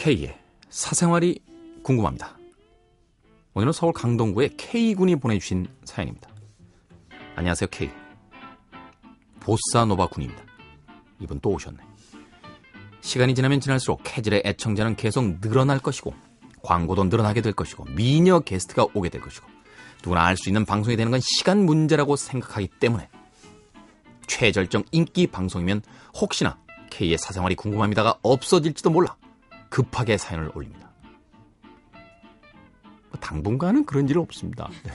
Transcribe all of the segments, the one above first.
K의 사생활이 궁금합니다. 오늘은 서울 강동구의 K군이 보내주신 사연입니다. 안녕하세요, K. 보사노바 군입니다. 이분 또 오셨네. 시간이 지나면 지날수록 캐즐의 애청자는 계속 늘어날 것이고 광고도 늘어나게 될 것이고 미녀 게스트가 오게 될 것이고 누구나 알 수 있는 방송이 되는 건 시간 문제라고 생각하기 때문에 최절정 인기 방송이면 혹시나 K의 사생활이 궁금합니다가 없어질지도 몰라 급하게 사연을 올립니다. 뭐 당분간은 그런 일 없습니다. 네.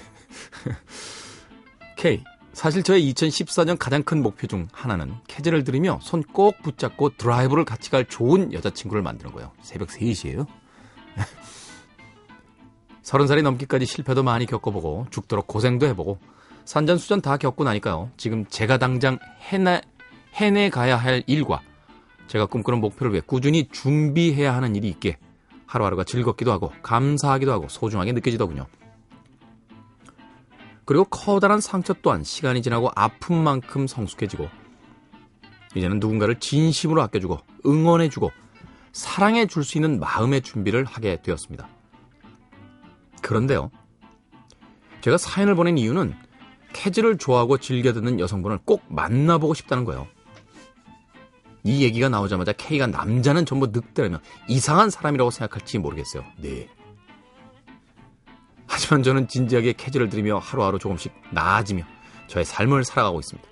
K 사실 저의 2014년 가장 큰 목표 중 하나는 캐즈를 들으며 손 꼭 붙잡고 드라이브를 같이 갈 좋은 여자친구를 만드는 거예요. 새벽 3시에요. 서른 살이 넘기까지 실패도 많이 겪어보고 죽도록 고생도 해보고 산전수전 다 겪고 나니까요. 지금 제가 당장 해내, 해내 가야 할 일과 제가 꿈꾸는 목표를 위해 꾸준히 준비해야 하는 일이 있게 하루하루가 즐겁기도 하고 감사하기도 하고 소중하게 느껴지더군요. 그리고 커다란 상처 또한 시간이 지나고 아픈 만큼 성숙해지고 이제는 누군가를 진심으로 아껴주고 응원해주고 사랑해 줄 수 있는 마음의 준비를 하게 되었습니다. 그런데요. 제가 사연을 보낸 이유는 캐즈를 좋아하고 즐겨 듣는 여성분을 꼭 만나보고 싶다는 거예요. 이 얘기가 나오자마자 K가 남자는 전부 늑대라며 이상한 사람이라고 생각할지 모르겠어요. 네. 하지만 저는 진지하게 캐즈를 들이며 하루하루 조금씩 나아지며 저의 삶을 살아가고 있습니다.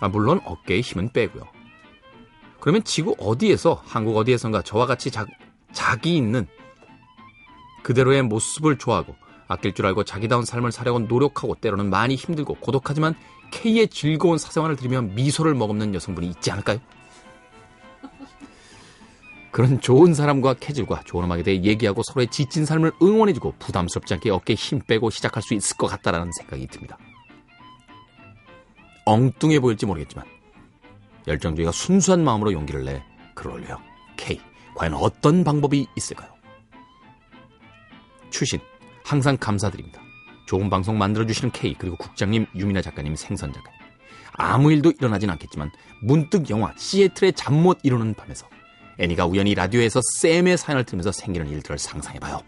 아, 물론 어깨에 힘은 빼고요. 그러면 지구 어디에서 한국 어디에선가 저와 같이 자, 자기 있는 그대로의 모습을 좋아하고 아낄 줄 알고 자기다운 삶을 살려고 노력하고 때로는 많이 힘들고 고독하지만 K의 즐거운 사생활을 들으며 미소를 머금는 여성분이 있지 않을까요? 그런 좋은 사람과 캐즐과 좋은 음악에 대해 얘기하고 서로의 지친 삶을 응원해주고 부담스럽지 않게 어깨에 힘 빼고 시작할 수 있을 것 같다라는 생각이 듭니다. 엉뚱해 보일지 모르겠지만 열정주의가 순수한 마음으로 용기를 내 글을 올려요. K, 과연 어떤 방법이 있을까요? 추신, 항상 감사드립니다. 좋은 방송 만들어주시는 K, 그리고 국장님, 유미나 작가님, 생선 작가님. 아무 일도 일어나진 않겠지만 문득 영화 시애틀의 잠 못 이루는 밤에서 애니가 우연히 라디오에서 쌤의 사연을 들으면서 생기는 일들을 상상해봐요.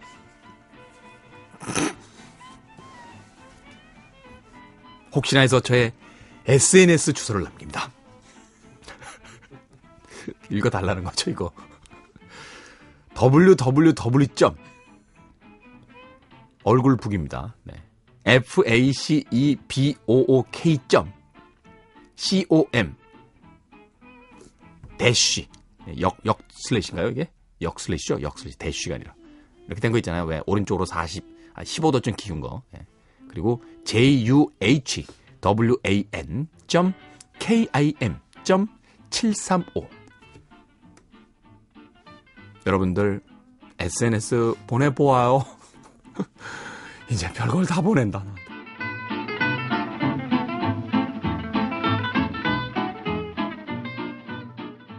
혹시나 해서 저의 SNS 주소를 남깁니다. 읽어달라는 거죠, 이거. www. 얼굴 book입니다. 네. f-a-c-e-b-o-o-k. com. 대쉬. 역, 역 슬래시인가요, 이게? 역 슬래시죠? 역 슬래시. 대쉬가 아니라. 이렇게 된 거 있잖아요. 왜? 오른쪽으로 40, 아, 15도쯤 기운 거. 예. 그리고 juh, wan, kim, 735. 여러분들, SNS 보내보아요. 이제 별걸 다 보낸다.